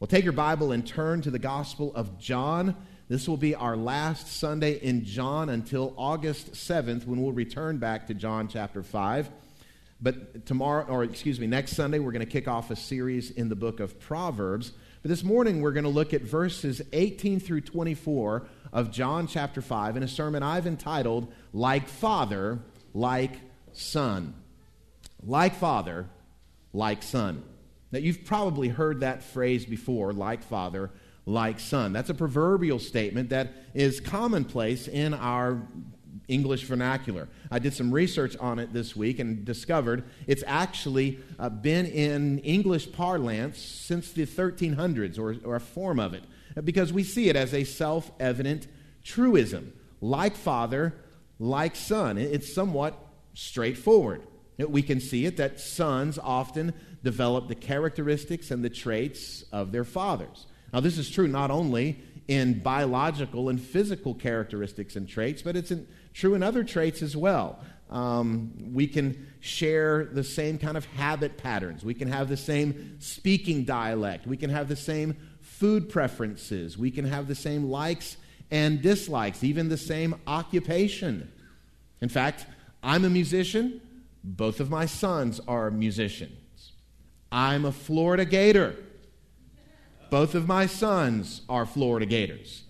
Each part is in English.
Well, take your Bible and turn to the Gospel of John. This will be our last Sunday in John until August 7th when we'll return back to John chapter 5. But tomorrow, or excuse me, next Sunday, we're going to kick off a series in the book of Proverbs. But this morning, we're going to look at verses 18 through 24 of John chapter 5 in a sermon I've entitled, Like Father, Like Son. Like Father, Like Son. Now, you've probably heard that phrase before, like father, like son. That's a proverbial statement that is commonplace in our English vernacular. I did some research on it this week and discovered it's actually uh, been in English parlance since the 1300s, or, or a form of it, because we see it as a self evident truism. Like father, like son. It's somewhat straightforward. We can see it that sons often develop the characteristics and the traits of their fathers. Now, this is true not only in biological and physical characteristics and traits, but it's in, true in other traits as well. Um, we can share the same kind of habit patterns. We can have the same speaking dialect. We can have the same food preferences. We can have the same likes and dislikes, even the same occupation. In fact, I'm a musician. Both of my sons are musicians. I'm a Florida Gator. Both of my sons are Florida Gators.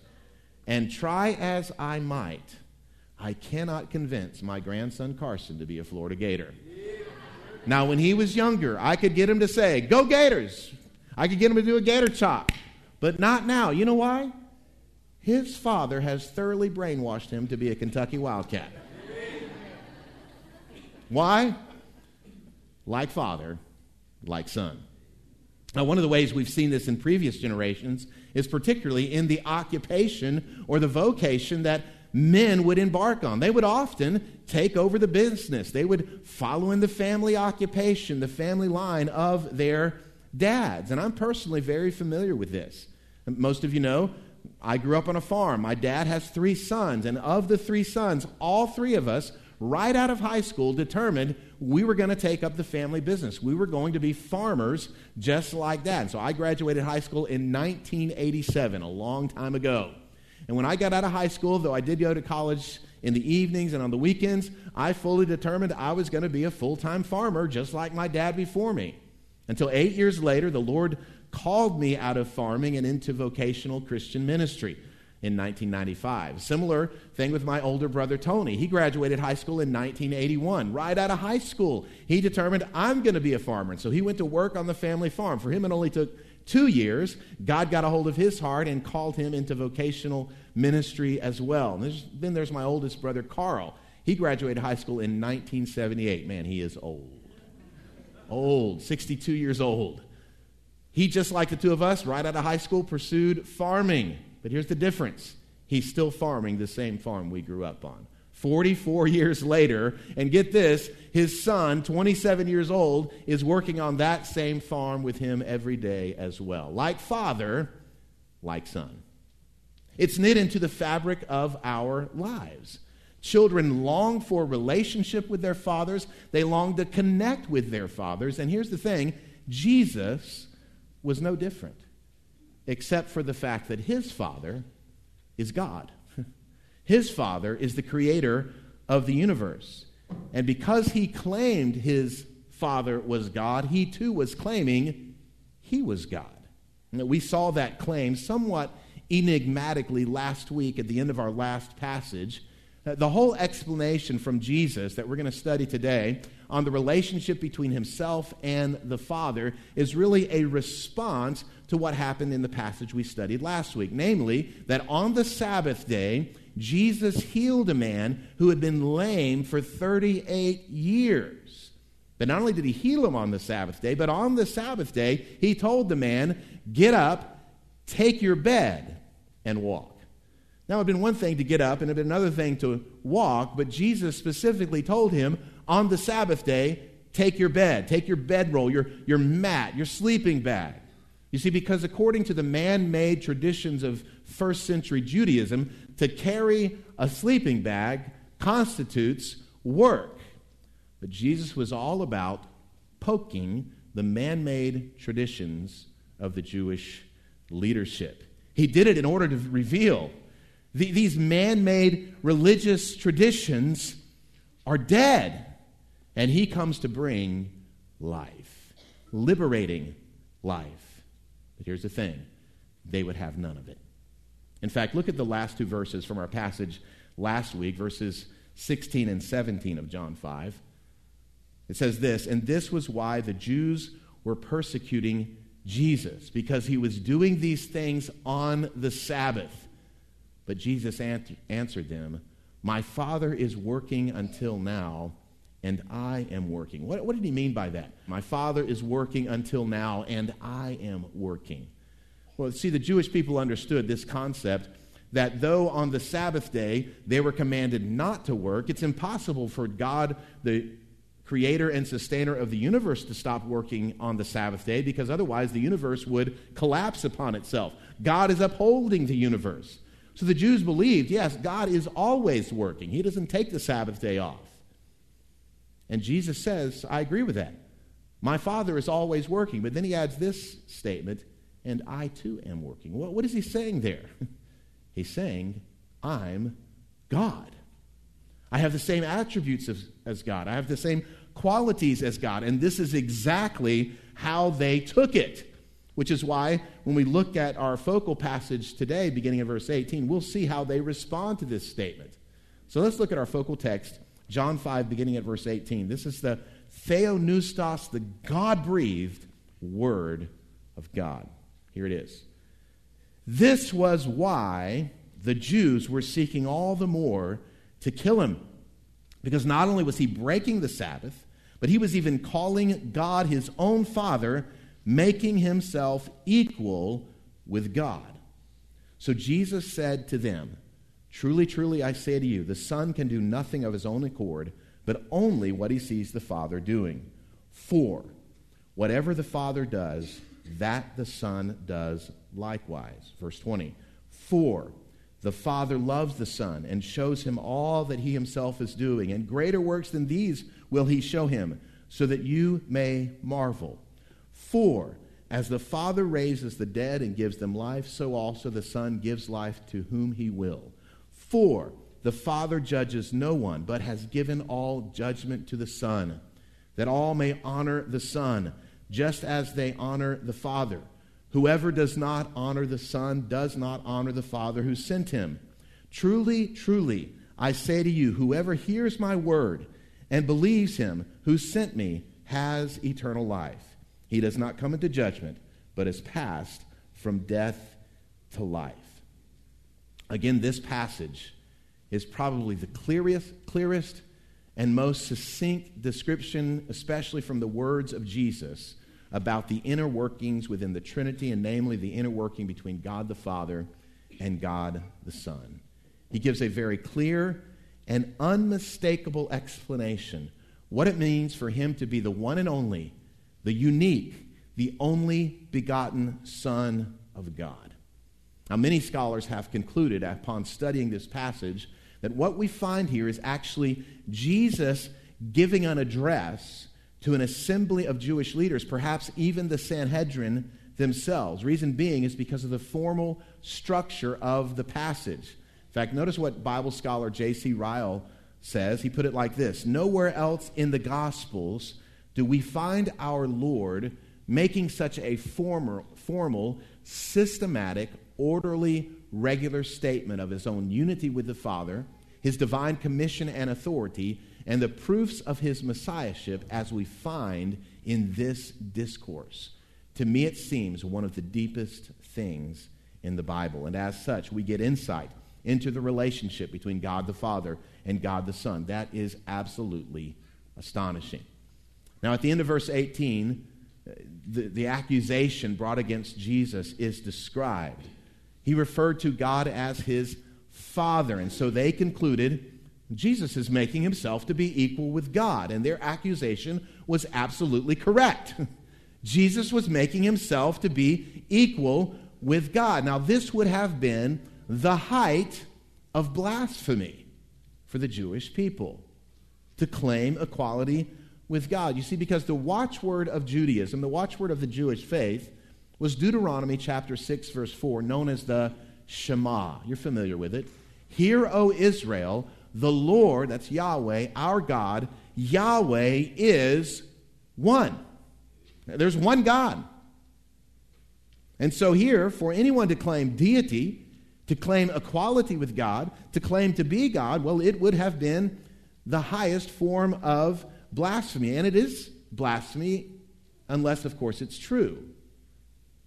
And try as I might, I cannot convince my grandson Carson to be a Florida Gator. Now, when he was younger, I could get him to say, Go Gators! I could get him to do a gator chop. But not now. You know why? His father has thoroughly brainwashed him to be a Kentucky Wildcat. Why? Like father, like son. Now, one of the ways we've seen this in previous generations is particularly in the occupation or the vocation that men would embark on. They would often take over the business, they would follow in the family occupation, the family line of their dads. And I'm personally very familiar with this. Most of you know I grew up on a farm. My dad has three sons, and of the three sons, all three of us, right out of high school, determined we were going to take up the family business. We were going to be farmers just like that. And so I graduated high school in 1987, a long time ago. And when I got out of high school, though I did go to college in the evenings and on the weekends, I fully determined I was going to be a full time farmer just like my dad before me. Until eight years later, the Lord called me out of farming and into vocational Christian ministry in 1995. Similar thing with my older brother Tony. He graduated high school in 1981. Right out of high school, he determined I'm going to be a farmer. And so he went to work on the family farm. For him, it only took two years. God got a hold of his heart and called him into vocational ministry as well. And there's, then there's my oldest brother Carl. He graduated high school in 1978. Man, he is old. Old, 62 years old. He, just like the two of us, right out of high school, pursued farming. But here's the difference he's still farming the same farm we grew up on. 44 years later, and get this, his son, 27 years old, is working on that same farm with him every day as well. Like father, like son. It's knit into the fabric of our lives. Children long for relationship with their fathers, they long to connect with their fathers. And here's the thing Jesus was no different except for the fact that his father is God. His father is the creator of the universe. And because he claimed his father was God, he too was claiming he was God. And we saw that claim somewhat enigmatically last week at the end of our last passage. Uh, the whole explanation from Jesus that we're going to study today on the relationship between himself and the Father is really a response to what happened in the passage we studied last week. Namely, that on the Sabbath day, Jesus healed a man who had been lame for 38 years. But not only did he heal him on the Sabbath day, but on the Sabbath day, he told the man, Get up, take your bed, and walk. Now, it had been one thing to get up and it had been another thing to walk, but Jesus specifically told him on the Sabbath day, take your bed, take your bedroll, your, your mat, your sleeping bag. You see, because according to the man made traditions of first century Judaism, to carry a sleeping bag constitutes work. But Jesus was all about poking the man made traditions of the Jewish leadership. He did it in order to reveal the, these man made religious traditions are dead. And he comes to bring life, liberating life. But here's the thing they would have none of it. In fact, look at the last two verses from our passage last week, verses 16 and 17 of John 5. It says this, and this was why the Jews were persecuting Jesus, because he was doing these things on the Sabbath. But Jesus answered them, My Father is working until now, and I am working. What, what did he mean by that? My Father is working until now, and I am working. Well, see, the Jewish people understood this concept that though on the Sabbath day they were commanded not to work, it's impossible for God, the creator and sustainer of the universe, to stop working on the Sabbath day because otherwise the universe would collapse upon itself. God is upholding the universe. So the Jews believed, yes, God is always working. He doesn't take the Sabbath day off. And Jesus says, I agree with that. My Father is always working. But then he adds this statement, and I too am working. What, is he saying there? He's saying, I'm God. I have the same attributes as, as God. I have the same qualities as God. And this is exactly how they took it. Which is why, when we look at our focal passage today, beginning in verse 18, we'll see how they respond to this statement. So let's look at our focal text, John 5, beginning at verse 18. This is the Theopneustos, the God breathed Word of God. Here it is. This was why the Jews were seeking all the more to kill him. Because not only was he breaking the Sabbath, but he was even calling God his own Father making himself equal with God. So Jesus said to them, Truly, truly, I say to you, the Son can do nothing of his own accord, but only what he sees the Father doing. For whatever the Father does, that the Son does likewise. Verse 20. For the Father loves the Son and shows him all that he himself is doing, and greater works than these will he show him, so that you may marvel. For as the Father raises the dead and gives them life, so also the Son gives life to whom he will. For the Father judges no one, but has given all judgment to the Son, that all may honor the Son, just as they honor the Father. Whoever does not honor the Son does not honor the Father who sent him. Truly, truly, I say to you, whoever hears my word and believes him who sent me has eternal life he does not come into judgment, but is passed from death to life. Again, this passage is probably the clearest, clearest and most succinct description, especially from the words of Jesus, about the inner workings within the Trinity, and namely the inner working between God the Father and God the Son. He gives a very clear and unmistakable explanation what it means for him to be the one and only the unique, the only begotten Son of God. Now, many scholars have concluded upon studying this passage that what we find here is actually Jesus giving an address to an assembly of Jewish leaders, perhaps even the Sanhedrin themselves. Reason being is because of the formal structure of the passage. In fact, notice what Bible scholar J.C. Ryle says. He put it like this Nowhere else in the Gospels do we find our Lord making such a formal, formal, systematic, orderly, regular statement of his own unity with the Father, his divine commission and authority, and the proofs of his messiahship as we find in this discourse. To me, it seems one of the deepest things in the Bible. And as such, we get insight into the relationship between God the Father and God the Son. That is absolutely astonishing. Now, at the end of verse 18, uh, the, the accusation brought against Jesus is described. He referred to God as his Father, and so they concluded Jesus is making himself to be equal with God, and their accusation was absolutely correct. Jesus was making himself to be equal with God. Now, this would have been the height of blasphemy for the Jewish people to claim equality with God. You see, because the watchword of Judaism, the watchword of the Jewish faith, was Deuteronomy chapter 6, verse 4, known as the Shema. You're familiar with it. Hear, O Israel, the Lord, that's Yahweh, our God, Yahweh is one. There's one God. And so, here, for anyone to claim deity, to claim equality with God, to claim to be God, well, it would have been the highest form of blasphemy. And it is blasphemy unless, of course, it's true.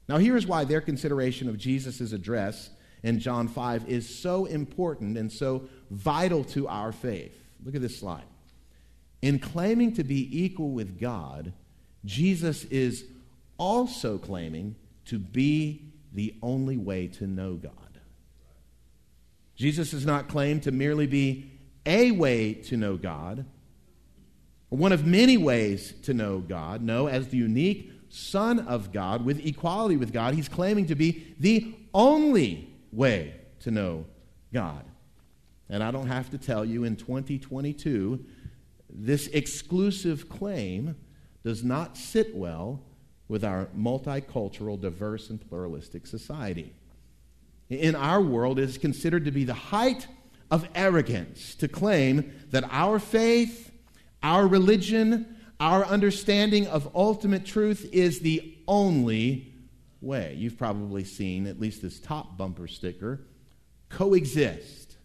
Now, here's why their consideration of Jesus' address in John 5 is so important and so vital to our faith. Look at this slide. In claiming to be equal with God, Jesus is also claiming to be the only way to know God. Jesus does not claim to merely be a way to know God, one of many ways to know God. No, as the unique Son of God with equality with God, he's claiming to be the only way to know God. And I don't have to tell you in 2022, this exclusive claim does not sit well with our multicultural, diverse, and pluralistic society. In our world, it is considered to be the height of arrogance to claim that our faith, our religion, our understanding of ultimate truth is the only way. You've probably seen at least this top bumper sticker coexist.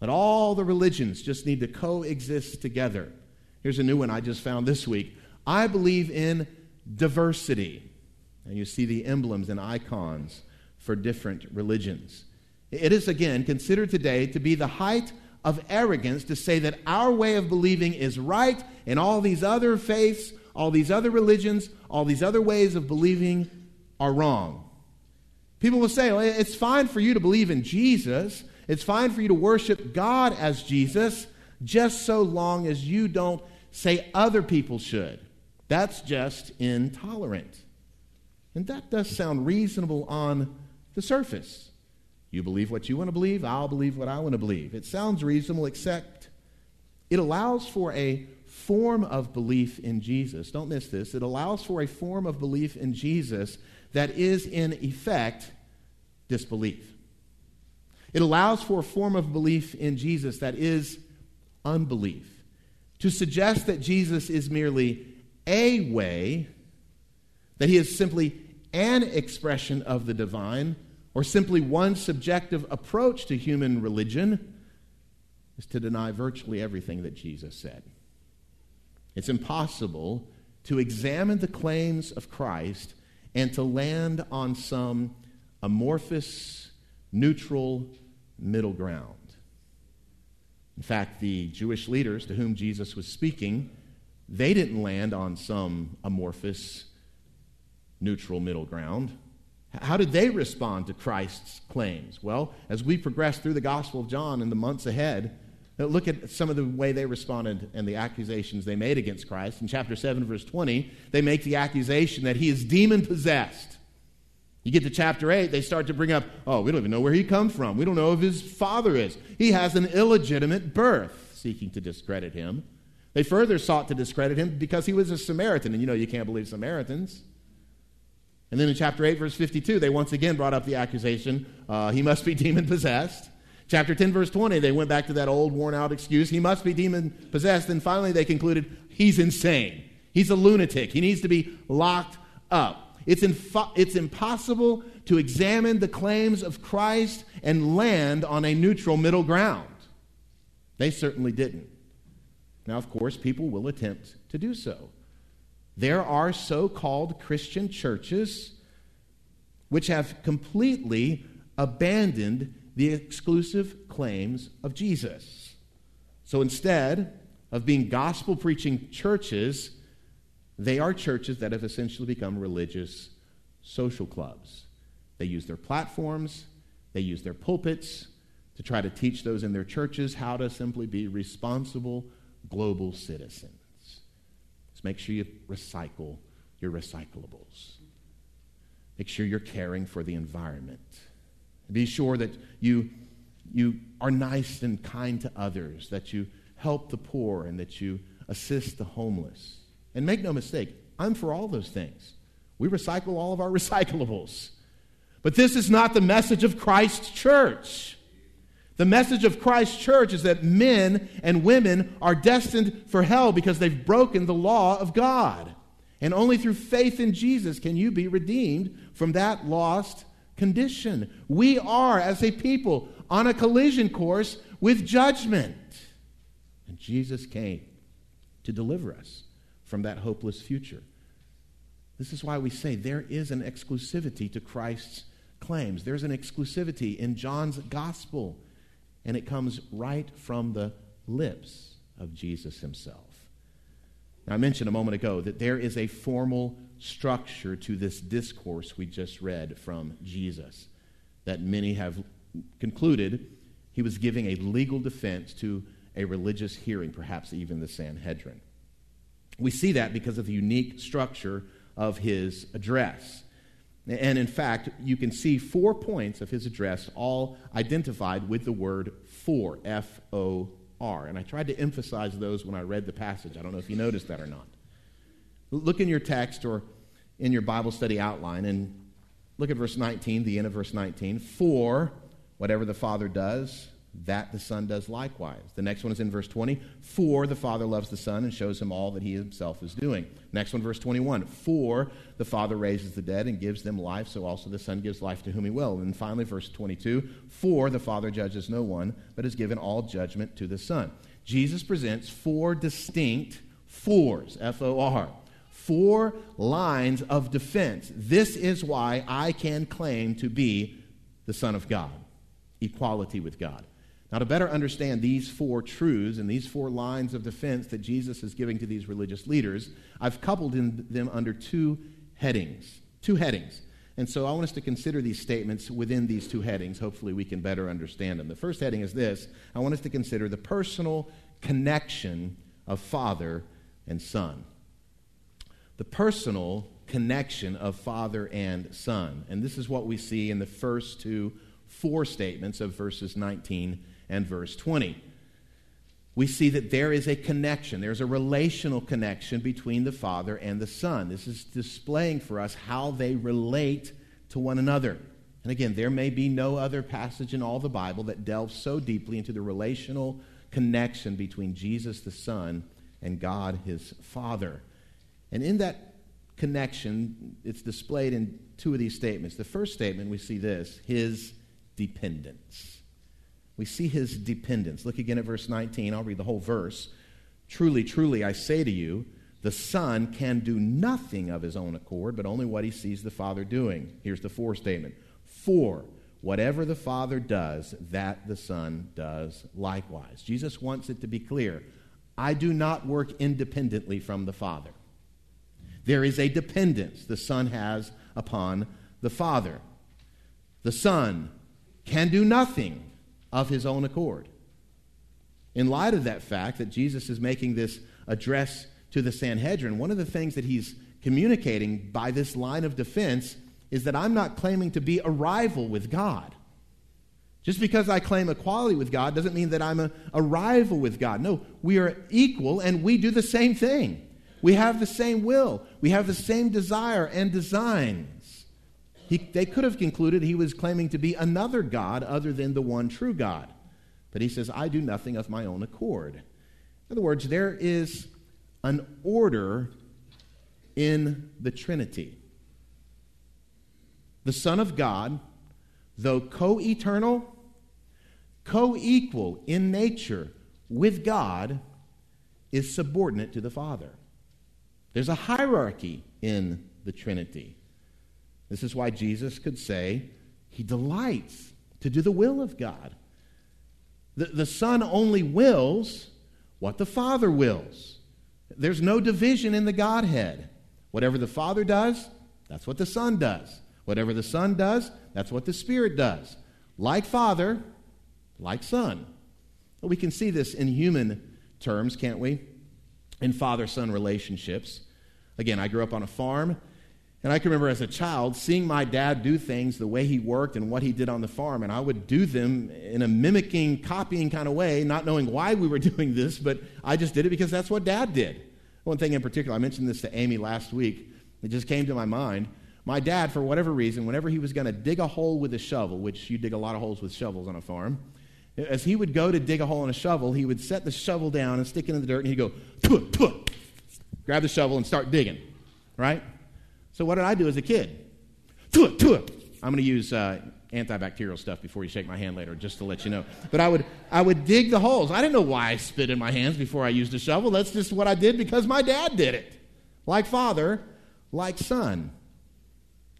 That all the religions just need to coexist together. Here's a new one I just found this week. I believe in diversity. And you see the emblems and icons for different religions. It is, again, considered today to be the height of arrogance to say that our way of believing is right and all these other faiths, all these other religions, all these other ways of believing are wrong. People will say, well, it's fine for you to believe in Jesus, it's fine for you to worship God as Jesus, just so long as you don't say other people should. That's just intolerant. And that does sound reasonable on the surface. You believe what you want to believe, I'll believe what I want to believe. It sounds reasonable, except it allows for a form of belief in Jesus. Don't miss this. It allows for a form of belief in Jesus that is, in effect, disbelief. It allows for a form of belief in Jesus that is unbelief. To suggest that Jesus is merely a way, that he is simply an expression of the divine, or simply one subjective approach to human religion is to deny virtually everything that Jesus said. It's impossible to examine the claims of Christ and to land on some amorphous, neutral middle ground. In fact, the Jewish leaders to whom Jesus was speaking, they didn't land on some amorphous, neutral middle ground. How did they respond to Christ's claims? Well, as we progress through the Gospel of John in the months ahead, uh, look at some of the way they responded and the accusations they made against Christ. In chapter 7, verse 20, they make the accusation that he is demon possessed. You get to chapter 8, they start to bring up, oh, we don't even know where he comes from. We don't know who his father is. He has an illegitimate birth, seeking to discredit him. They further sought to discredit him because he was a Samaritan, and you know you can't believe Samaritans. And then in chapter 8, verse 52, they once again brought up the accusation uh, he must be demon possessed. Chapter 10, verse 20, they went back to that old worn out excuse he must be demon possessed. And finally, they concluded he's insane. He's a lunatic. He needs to be locked up. It's, it's impossible to examine the claims of Christ and land on a neutral middle ground. They certainly didn't. Now, of course, people will attempt to do so. There are so called Christian churches which have completely abandoned the exclusive claims of Jesus. So instead of being gospel preaching churches, they are churches that have essentially become religious social clubs. They use their platforms, they use their pulpits to try to teach those in their churches how to simply be responsible global citizens make sure you recycle your recyclables. Make sure you're caring for the environment. Be sure that you, you are nice and kind to others, that you help the poor, and that you assist the homeless. And make no mistake, I'm for all those things. We recycle all of our recyclables. But this is not the message of Christ's church. The message of Christ's church is that men and women are destined for hell because they've broken the law of God. And only through faith in Jesus can you be redeemed from that lost condition. We are, as a people, on a collision course with judgment. And Jesus came to deliver us from that hopeless future. This is why we say there is an exclusivity to Christ's claims. There's an exclusivity in John's gospel, and it comes right from the lips of Jesus himself. Now, I mentioned a moment ago that there is a formal structure to this discourse we just read from Jesus that many have concluded he was giving a legal defense to a religious hearing, perhaps even the Sanhedrin. We see that because of the unique structure of his address. And in fact, you can see four points of his address all identified with the word for, F O R. And I tried to emphasize those when I read the passage. I don't know if you noticed that or not. Look in your text or in your Bible study outline and look at verse 19, the end of verse 19. For whatever the Father does, that the Son does likewise. The next one is in verse 20. For the Father loves the Son and shows him all that he himself is doing. Next one, verse 21. For the Father raises the dead and gives them life, so also the Son gives life to whom he will. And finally, verse 22. For the Father judges no one, but has given all judgment to the Son. Jesus presents four distinct fours, F O R. Four lines of defense. This is why I can claim to be the Son of God, equality with God. Now, to better understand these four truths and these four lines of defense that Jesus is giving to these religious leaders, I've coupled them under two headings. Two headings. And so I want us to consider these statements within these two headings. Hopefully, we can better understand them. The first heading is this I want us to consider the personal connection of Father and Son. The personal connection of Father and Son. And this is what we see in the first two four statements of verses 19 and verse 20. We see that there is a connection, there's a relational connection between the Father and the Son. This is displaying for us how they relate to one another. And again, there may be no other passage in all the Bible that delves so deeply into the relational connection between Jesus the Son and God his Father. And in that connection, it's displayed in two of these statements. The first statement, we see this his dependence we see his dependence. Look again at verse 19. I'll read the whole verse. Truly, truly, I say to you, the Son can do nothing of his own accord, but only what he sees the Father doing. Here's the for statement. For whatever the Father does, that the Son does likewise. Jesus wants it to be clear I do not work independently from the Father. There is a dependence the Son has upon the Father. The Son can do nothing of his own accord. In light of that fact that Jesus is making this address to the Sanhedrin, one of the things that he's communicating by this line of defense is that I'm not claiming to be a rival with God. Just because I claim equality with God doesn't mean that I'm a, a, rival with God. No, we are equal and we do the same thing. We have the same will, we have the same desire and design. He, they could have concluded he was claiming to be another God other than the one true God. But he says, I do nothing of my own accord. In other words, there is an order in the Trinity. The Son of God, though co eternal, co equal in nature with God, is subordinate to the Father. There's a hierarchy in the Trinity. This is why Jesus could say he delights to do the will of God. The, the Son only wills what the Father wills. There's no division in the Godhead. Whatever the Father does, that's what the Son does. Whatever the Son does, that's what the Spirit does. Like Father, like Son. We can see this in human terms, can't we? In father son relationships. Again, I grew up on a farm. And I can remember as a child seeing my dad do things the way he worked and what he did on the farm, and I would do them in a mimicking, copying kind of way, not knowing why we were doing this, but I just did it because that's what dad did. One thing in particular, I mentioned this to Amy last week. It just came to my mind. My dad, for whatever reason, whenever he was going to dig a hole with a shovel, which you dig a lot of holes with shovels on a farm, as he would go to dig a hole in a shovel, he would set the shovel down and stick it in the dirt, and he'd go, tuh, tuh, grab the shovel and start digging, right? So what did I do as a kid? Tuh, tuh. I'm going to use uh, antibacterial stuff before you shake my hand later, just to let you know. But I would, I would dig the holes. I didn't know why I spit in my hands before I used a shovel. That's just what I did because my dad did it. Like father, like son.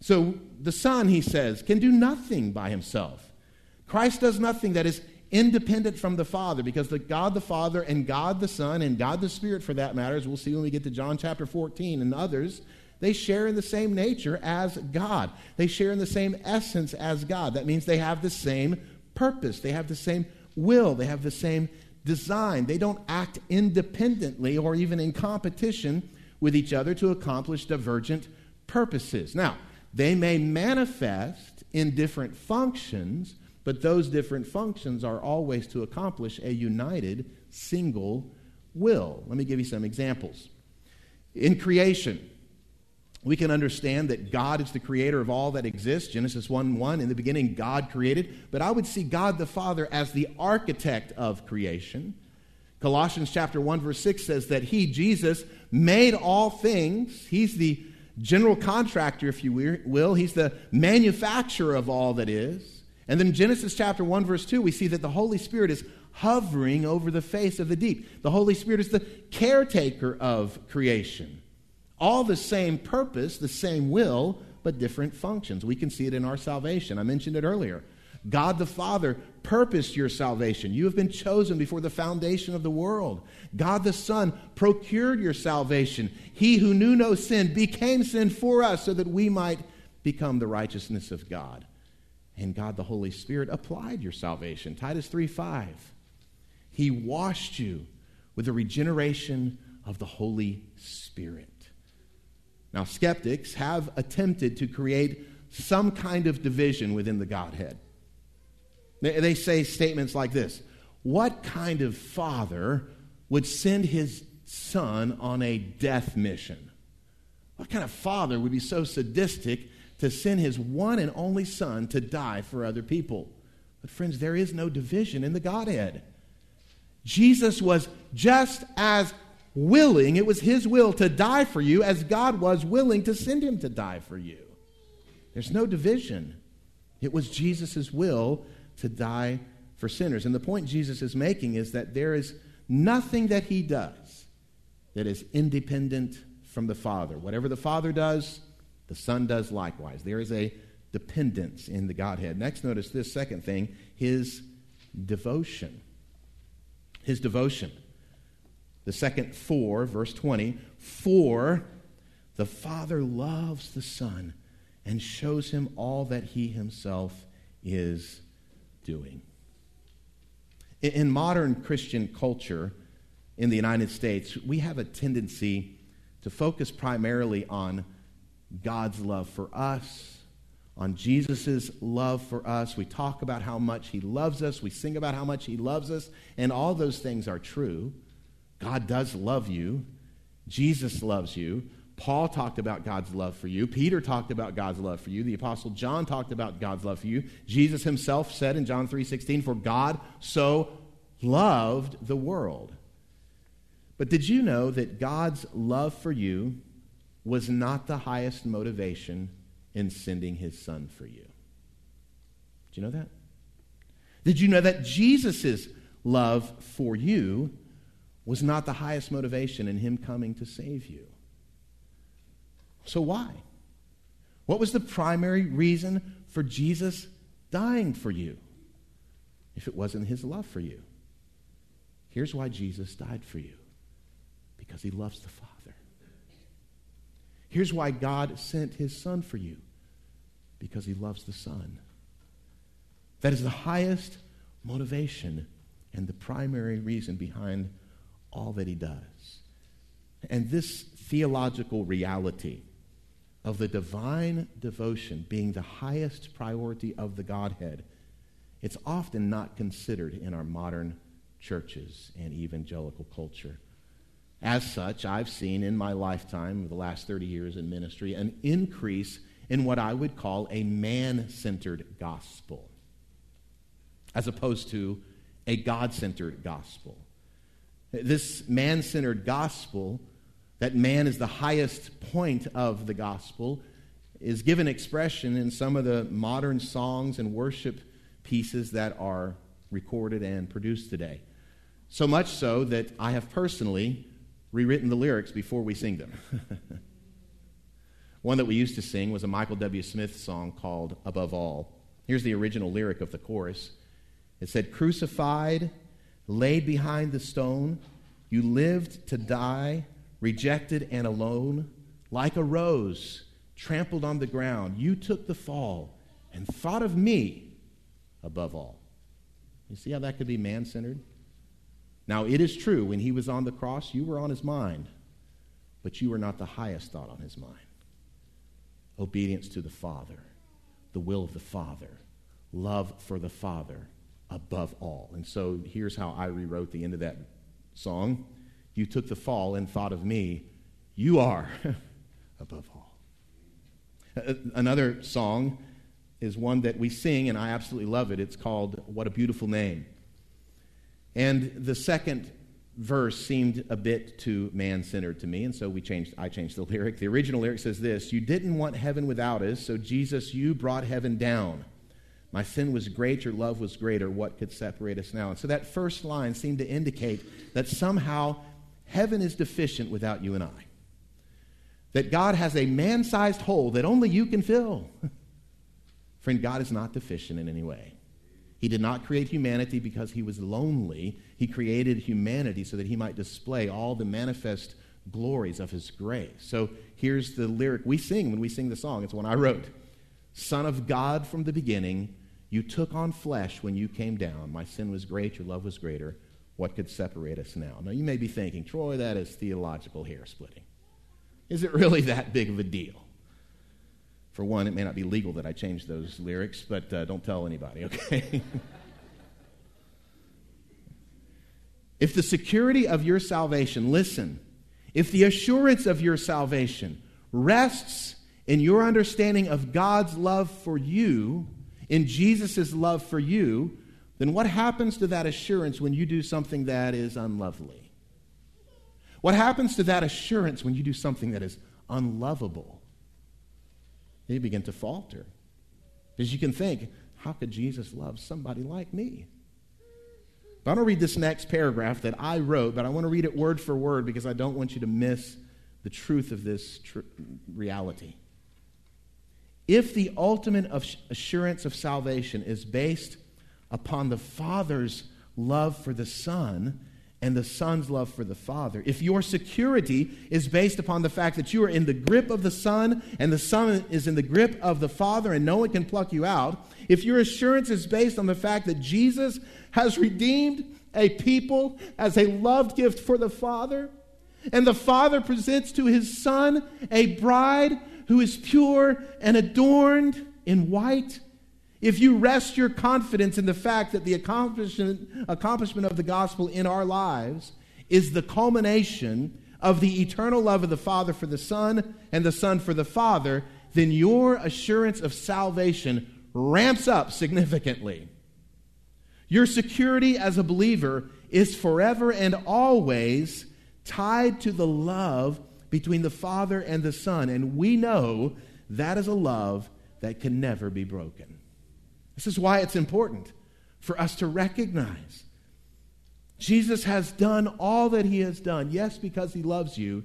So the son, he says, can do nothing by himself. Christ does nothing that is independent from the Father, because the God the Father and God the Son and God the Spirit, for that matter, as we'll see when we get to John chapter 14 and others, they share in the same nature as God. They share in the same essence as God. That means they have the same purpose, they have the same will, they have the same design. They don't act independently or even in competition with each other to accomplish divergent purposes. Now, they may manifest in different functions, but those different functions are always to accomplish a united single will. Let me give you some examples. In creation, we can understand that God is the creator of all that exists. Genesis 1 1, in the beginning, God created. But I would see God the Father as the architect of creation. Colossians chapter 1, verse 6 says that He, Jesus, made all things. He's the general contractor, if you will. He's the manufacturer of all that is. And then Genesis chapter 1, verse 2, we see that the Holy Spirit is hovering over the face of the deep. The Holy Spirit is the caretaker of creation. All the same purpose, the same will, but different functions. We can see it in our salvation. I mentioned it earlier. God the Father purposed your salvation. You have been chosen before the foundation of the world. God the Son procured your salvation. He who knew no sin became sin for us so that we might become the righteousness of God and God the Holy Spirit applied your salvation. Titus 3 5. He washed you with the regeneration of the Holy Spirit. Now, skeptics have attempted to create some kind of division within the Godhead. They, say statements like this What kind of father would send his son on a death mission? What kind of father would be so sadistic to send his one and only son to die for other people. But, friends, there is no division in the Godhead. Jesus was just as willing, it was his will to die for you, as God was willing to send him to die for you. There's no division. It was Jesus' will to die for sinners. And the point Jesus is making is that there is nothing that he does that is independent from the Father. Whatever the Father does, the Son does likewise. There is a dependence in the Godhead. Next, notice this second thing his devotion. His devotion. The second for, verse 20, for the Father loves the Son and shows him all that he himself is doing. In modern Christian culture in the United States, we have a tendency to focus primarily on God's love for us, on Jesus' love for us. We talk about how much He loves us. We sing about how much He loves us. And all those things are true. God does love you. Jesus loves you. Paul talked about God's love for you. Peter talked about God's love for you. The apostle John talked about God's love for you. Jesus himself said in John 3:16, "For God so loved the world." But did you know that God's love for you was not the highest motivation in sending his son for you. Did you know that? Did you know that Jesus' love for you was not the highest motivation in him coming to save you? So, why? What was the primary reason for Jesus dying for you if it wasn't his love for you? Here's why Jesus died for you because he loves the Father. Here's why God sent his Son for you because he loves the Son. That is the highest motivation and the primary reason behind all that he does. And this theological reality of the divine devotion being the highest priority of the Godhead, it's often not considered in our modern churches and evangelical culture. as such, I've seen in my lifetime, the last 30 years in ministry, an increase in what I would call a man centered gospel, as opposed to a God centered gospel. This man centered gospel, that man is the highest point of the gospel, is given expression in some of the modern songs and worship pieces that are recorded and produced today. So much so that I have personally rewritten the lyrics before we sing them. One that we used to sing was a Michael W. Smith song called Above All. Here's the original lyric of the chorus it said, Crucified, laid behind the stone, you lived to die, rejected and alone. Like a rose trampled on the ground, you took the fall and thought of me above all. You see how that could be man centered? Now, it is true, when he was on the cross, you were on his mind, but you were not the highest thought on his mind. Obedience to the Father, the will of the Father, love for the Father above all. And so here's how I rewrote the end of that song You took the fall and thought of me, you are above all. Another song is one that we sing, and I absolutely love it. It's called What a Beautiful Name. And the second verse seemed a bit too man centered to me, and so we changed, I changed the lyric. The original lyric says this You didn't want heaven without us, so Jesus, you brought heaven down. My sin was great, your love was greater. What could separate us now? And so that first line seemed to indicate that somehow heaven is deficient without you and I. That God has a man sized hole that only you can fill. Friend, God is not deficient in any way. He did not create humanity because he was lonely. He created humanity so that he might display all the manifest glories of his grace. So here's the lyric we sing when we sing the song. It's one I wrote Son of God from the beginning, you took on flesh when you came down. My sin was great, your love was greater. What could separate us now? Now, you may be thinking, Troy, that is theological hair splitting. Is it really that big of a deal? For one, it may not be legal that I change those lyrics, but uh, don't tell anybody, okay? if the security of your salvation, listen, if the assurance of your salvation rests in your understanding of God's love for you, in Jesus' love for you, then what happens to that assurance when you do something that is unlovely? What happens to that assurance when you do something that is unlovable? you begin to falter. Because you can think, how could Jesus love somebody like me? But I don't read this next paragraph that I wrote, but I want to read it word for word because I don't want you to miss the truth of this tr- reality. If the ultimate assurance of salvation is based upon the Father's love for the Son, and the Son's love for the Father, if your security is based upon the fact that you are in the grip of the Son and the Son is in the grip of the Father and no one can pluck you out, if your assurance is based on the fact that Jesus has redeemed a people as a loved gift for the Father, and the Father presents to his Son a bride who is pure and adorned in white, if you rest your confidence in the fact that the accomplishment, accomplishment of the gospel in our lives is the culmination of the eternal love of the Father for the Son and the Son for the Father, then your assurance of salvation ramps up significantly. Your security as a believer is forever and always tied to the love between the Father and the Son. And we know that is a love that can never be broken. This is why it's important for us to recognize Jesus has done all that he has done. Yes, because he loves you,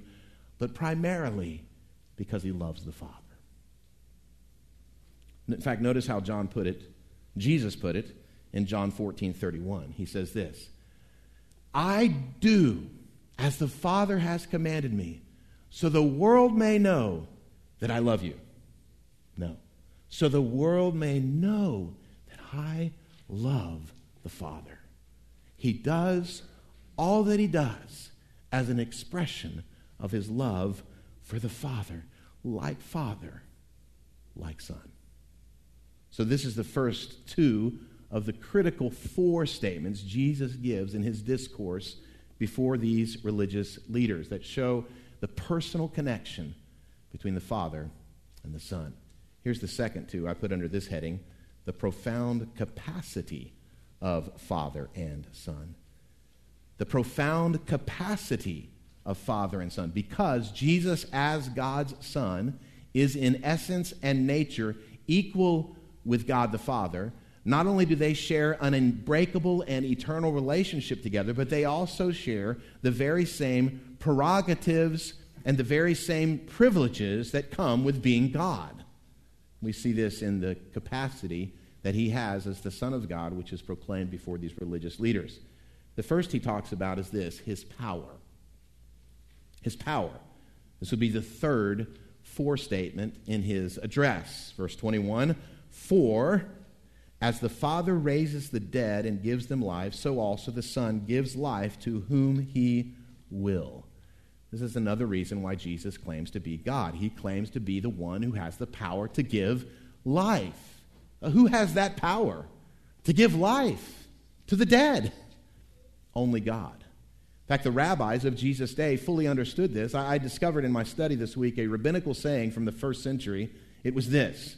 but primarily because he loves the Father. In fact, notice how John put it, Jesus put it in John 14 31. He says this I do as the Father has commanded me, so the world may know that I love you. No. So the world may know that I love the Father. He does all that he does as an expression of his love for the Father, like Father, like Son. So, this is the first two of the critical four statements Jesus gives in his discourse before these religious leaders that show the personal connection between the Father and the Son. Here's the second two I put under this heading the profound capacity of Father and Son. The profound capacity of Father and Son. Because Jesus, as God's Son, is in essence and nature equal with God the Father. Not only do they share an unbreakable and eternal relationship together, but they also share the very same prerogatives and the very same privileges that come with being God. We see this in the capacity that he has as the Son of God, which is proclaimed before these religious leaders. The first he talks about is this his power. His power. This would be the third for statement in his address. Verse 21 For as the Father raises the dead and gives them life, so also the Son gives life to whom he will. This is another reason why Jesus claims to be God. He claims to be the one who has the power to give life. Uh, who has that power to give life to the dead? Only God. In fact, the rabbis of Jesus' day fully understood this. I, I discovered in my study this week a rabbinical saying from the first century. It was this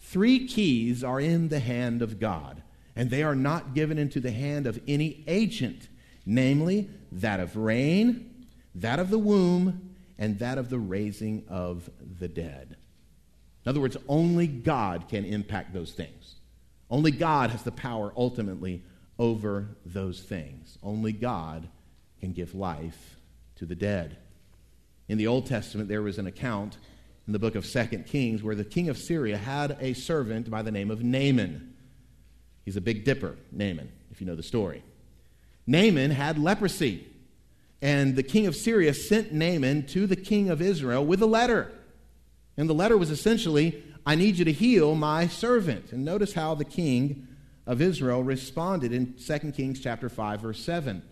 Three keys are in the hand of God, and they are not given into the hand of any agent, namely that of rain that of the womb, and that of the raising of the dead. In other words, only God can impact those things. Only God has the power ultimately over those things. Only God can give life to the dead. In the Old Testament, there was an account in the book of Second Kings where the king of Syria had a servant by the name of Naaman. He's a big dipper, Naaman, if you know the story. Naaman had leprosy. And the king of Syria sent Naaman to the king of Israel with a letter. And the letter was essentially, I need you to heal my servant. And notice how the king of Israel responded in 2 Kings chapter 5 verse 7.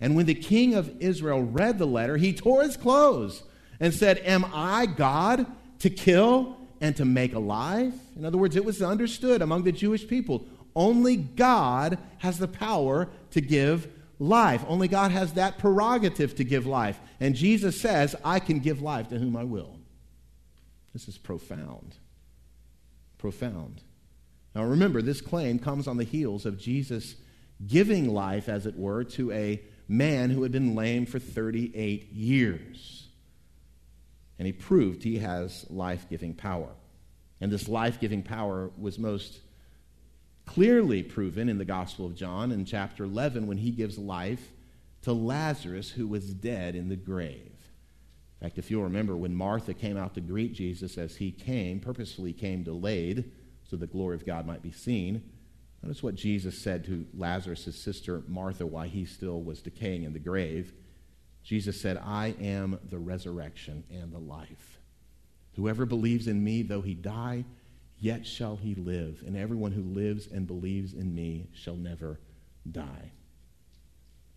And when the king of Israel read the letter, he tore his clothes and said, "Am I God to kill and to make alive?" In other words, it was understood among the Jewish people, only God has the power to give life. Only God has that prerogative to give life. And Jesus says, I can give life to whom I will. This is profound. Profound. Now remember, this claim comes on the heels of Jesus giving life, as it were, to a man who had been lame for 38 years. And he proved he has life giving power. And this life giving power was most clearly proven in the Gospel of John in chapter 11 when he gives life to Lazarus who was dead in the grave. In fact, if you'll remember, when Martha came out to greet Jesus as he came, purposefully came delayed so the glory of God might be seen, notice what Jesus said to Lazarus' sister Martha while he still was decaying in the grave. Jesus said, I am the resurrection and the life. Whoever believes in me, though he die, yet shall he live, and everyone who lives and believes in me shall never die.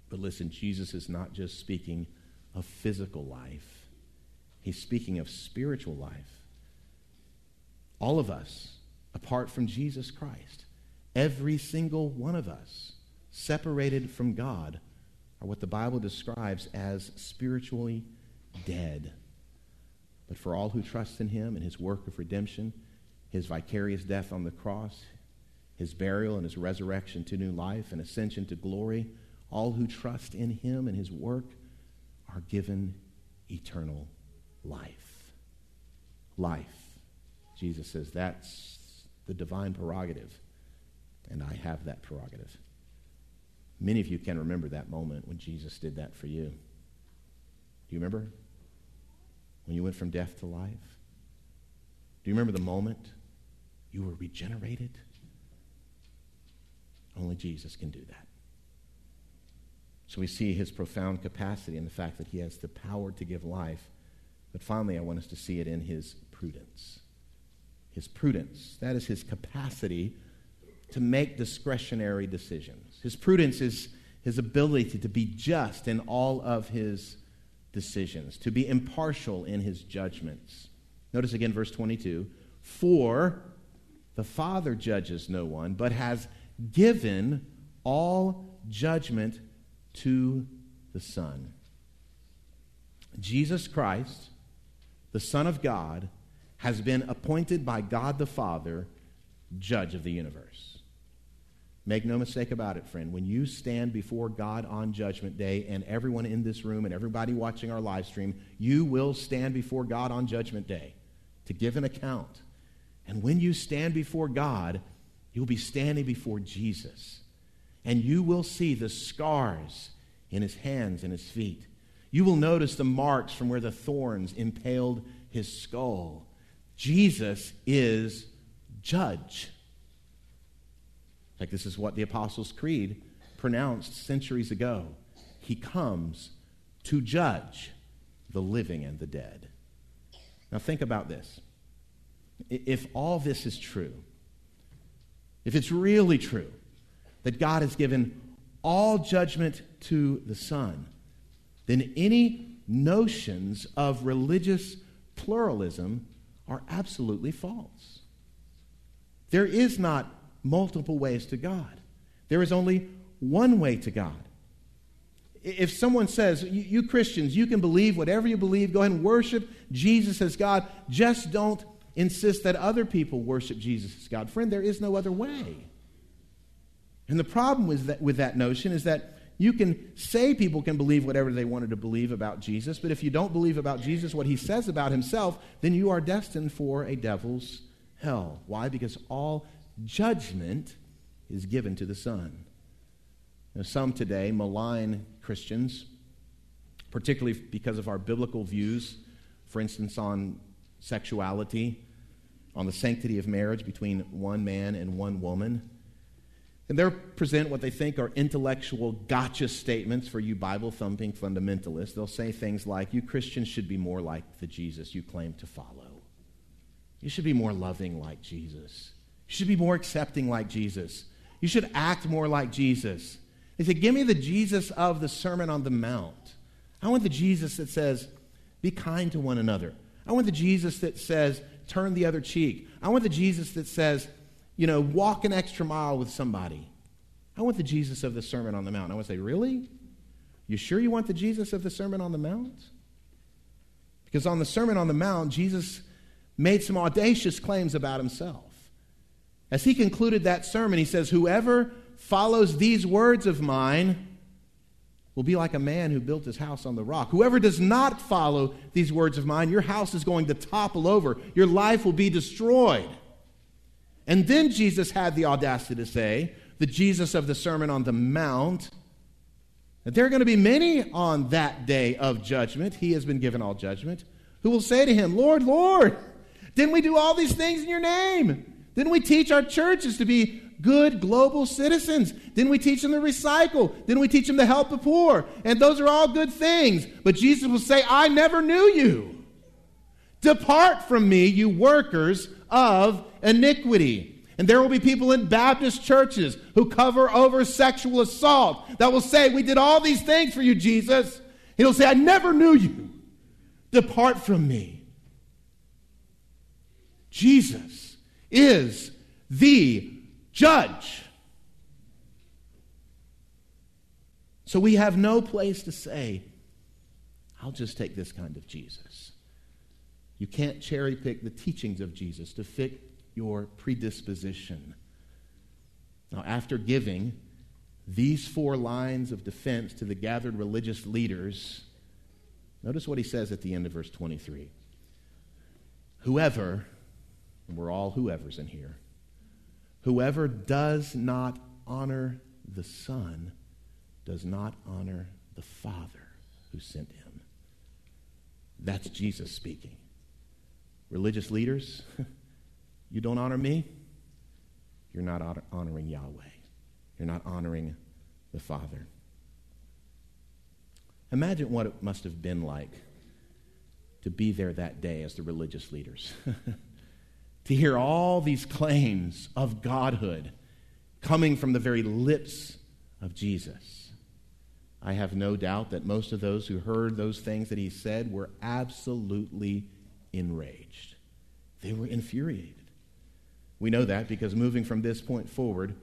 But listen, Jesus is not just speaking of physical life, he's speaking of spiritual life. All of us, apart from Jesus Christ, every single one of us, separated from God, are what the Bible describes as spiritually dead. But for all who trust in him and his work of redemption, his vicarious death on the cross, his burial and his resurrection to new life and ascension to glory, all who trust in him and his work are given eternal life. Life. Jesus says that's the divine prerogative, and I have that prerogative. Many of you can remember that moment when Jesus did that for you. Do you remember? When you went from death to life? Do you remember the moment you were regenerated. Only Jesus can do that. So we see his profound capacity in the fact that he has the power to give life. But finally, I want us to see it in his prudence. His prudence. That is his capacity to make discretionary decisions. His prudence is his ability to be just in all of his decisions, to be impartial in his judgments. Notice again verse 22 For the Father judges no one, but has given all judgment to the Son. Jesus Christ, the Son of God, has been appointed by God the Father judge of the universe. Make no mistake about it, friend. When you stand before God on Judgment Day, and everyone in this room and everybody watching our live stream, you will stand before God on Judgment Day to give an account. And when you stand before God, you'll be standing before Jesus. And you will see the scars in his hands and his feet. You will notice the marks from where the thorns impaled his skull. Jesus is judge. Like this is what the Apostles' Creed pronounced centuries ago. He comes to judge the living and the dead. Now, think about this. If all this is true, if it's really true that God has given all judgment to the Son, then any notions of religious pluralism are absolutely false. There is not multiple ways to God. There is only one way to God. If someone says, you, Christians, you can believe whatever you believe, go ahead and worship Jesus as God, just don't insist that other people worship Jesus as God. Friend, there is no other way. And the problem with that, with that notion is that you can say people can believe whatever they wanted to believe about Jesus, but if you don't believe about Jesus what he says about himself, then you are destined for a devil's hell. Why? Because all judgment is given to the Son. Now, some today malign Christians, particularly because of our biblical views, for instance, on sexuality, on the sanctity of marriage between one man and one woman. And they present what they think are intellectual gotcha statements for you Bible thumping fundamentalists. They'll say things like, You Christians should be more like the Jesus you claim to follow. You should be more loving like Jesus. You should be more accepting like Jesus. You should act more like Jesus. They say, Give me the Jesus of the Sermon on the Mount. I want the Jesus that says, Be kind to one another. I want the Jesus that says, Turn the other cheek. I want the Jesus that says, You know, walk an extra mile with somebody. I want the Jesus of the Sermon on the Mount. I want to say, Really? You sure you want the Jesus of the Sermon on the Mount? Because on the Sermon on the Mount, Jesus made some audacious claims about himself. As he concluded that sermon, he says, Whoever follows these words of mine will be like a man who built his house on the rock. Whoever does not follow these words of mine, your house is going to topple over, your life will be destroyed. And then Jesus had the audacity to say, the Jesus of the Sermon on the Mount, that there are going to be many on that day of judgment. He has been given all judgment. Who will say to him, Lord, Lord, didn't we do all these things in your name? Didn't we teach our churches to be good global citizens? Didn't we teach them to recycle? Didn't we teach them to help the poor? And those are all good things. But Jesus will say, I never knew you. Depart from me, you workers of iniquity. And there will be people in Baptist churches who cover over sexual assault that will say, We did all these things for you, Jesus. He'll say, I never knew you. Depart from me. Jesus is the judge. So we have no place to say, I'll just take this kind of Jesus. You can't cherry pick the teachings of Jesus to fit your predisposition. Now, after giving these four lines of defense to the gathered religious leaders, notice what he says at the end of verse 23. Whoever and we're all whoever's in here. Whoever does not honor the Son does not honor the Father who sent him. That's Jesus speaking. Religious leaders, you don't honor me, you're not honoring Yahweh. You're not honoring the Father. Imagine what it must have been like to be there that day as the religious leaders. to hear all these claims of godhood coming from the very lips of Jesus. I have no doubt that most of those who heard those things that he said were absolutely enraged. They were infuriated. We know that because moving from this point forward,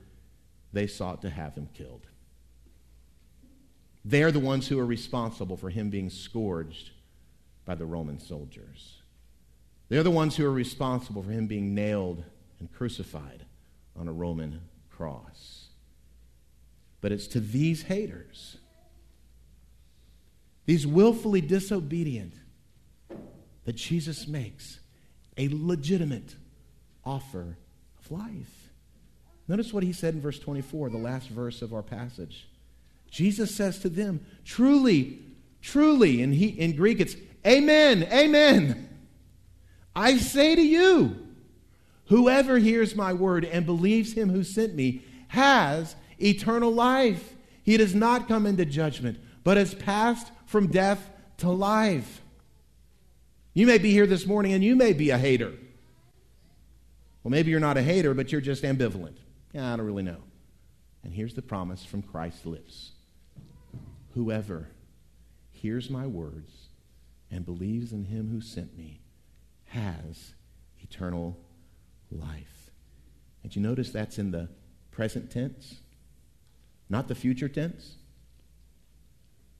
they sought to have him killed. They're the ones who are responsible for him being scourged by the Roman soldiers. They're the ones who are responsible for him being nailed and crucified on a Roman cross. But it's to these haters, these willfully disobedient, that Jesus makes a legitimate offer of life. Notice what he said in verse 24, the last verse of our passage. Jesus says to them, Truly, truly, and he, in Greek it's Amen, Amen. I say to you, whoever hears my word and believes him who sent me has eternal life. He does not come into judgment, but has passed from death to life. You may be here this morning and you may be a hater. Well, maybe you're not a hater, but you're just ambivalent. Yeah, I don't really know. And here's the promise from Christ's lips Whoever hears my words and believes in him who sent me has eternal life. And you notice that's in the present tense, not the future tense?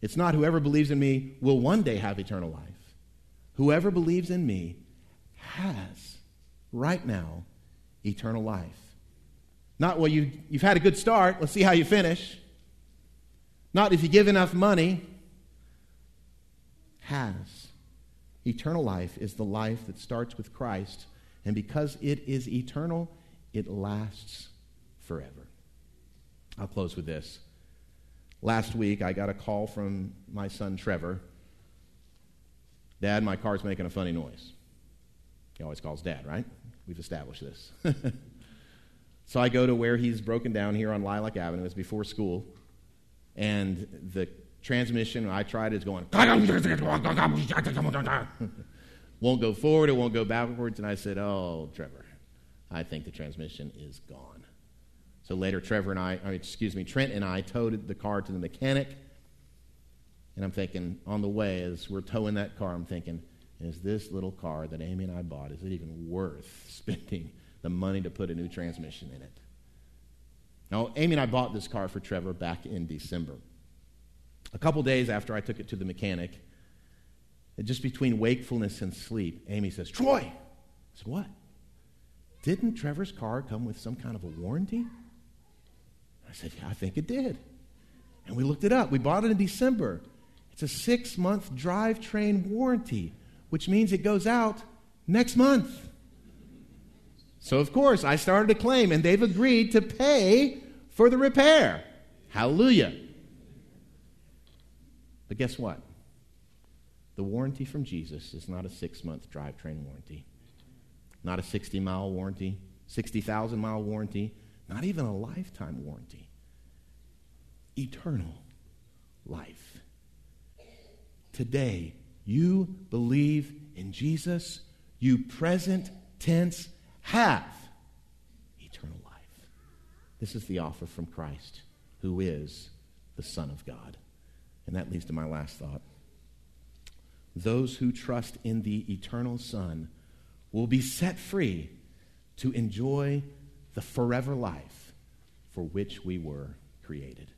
It's not whoever believes in me will one day have eternal life. Whoever believes in me has, right now, eternal life. Not, well, you, you've had a good start, let's see how you finish. Not if you give enough money. Has. Eternal life is the life that starts with Christ, and because it is eternal, it lasts forever. I'll close with this. Last week, I got a call from my son Trevor Dad, my car's making a funny noise. He always calls Dad, right? We've established this. so I go to where he's broken down here on Lilac Avenue. It's before school. And the transmission, I tried, is going, won't go forward, it won't go backwards. And I said, Oh, Trevor, I think the transmission is gone. So later, Trevor and I, excuse me, Trent and I towed the car to the mechanic and I'm thinking, on the way, as we're towing that car, I'm thinking, is this little car that Amy and I bought, is it even worth spending the money to put a new transmission in it? Now, Amy and I bought this car for Trevor back in December. A couple days after I took it to the mechanic, just between wakefulness and sleep, Amy says, Troy! I said, what? Didn't Trevor's car come with some kind of a warranty? I said, yeah, I think it did. And we looked it up. We bought it in December. It's a six month drivetrain warranty, which means it goes out next month. So, of course, I started a claim, and they've agreed to pay for the repair. Hallelujah. But guess what? The warranty from Jesus is not a six month drivetrain warranty, not a 60 mile warranty, 60,000 mile warranty, not even a lifetime warranty. Eternal life today you believe in Jesus, you present tense have eternal life. This is the offer from Christ, who is the Son of God. And that leads to my last thought. Those who trust in the eternal Son will be set free to enjoy the forever life for which we were created.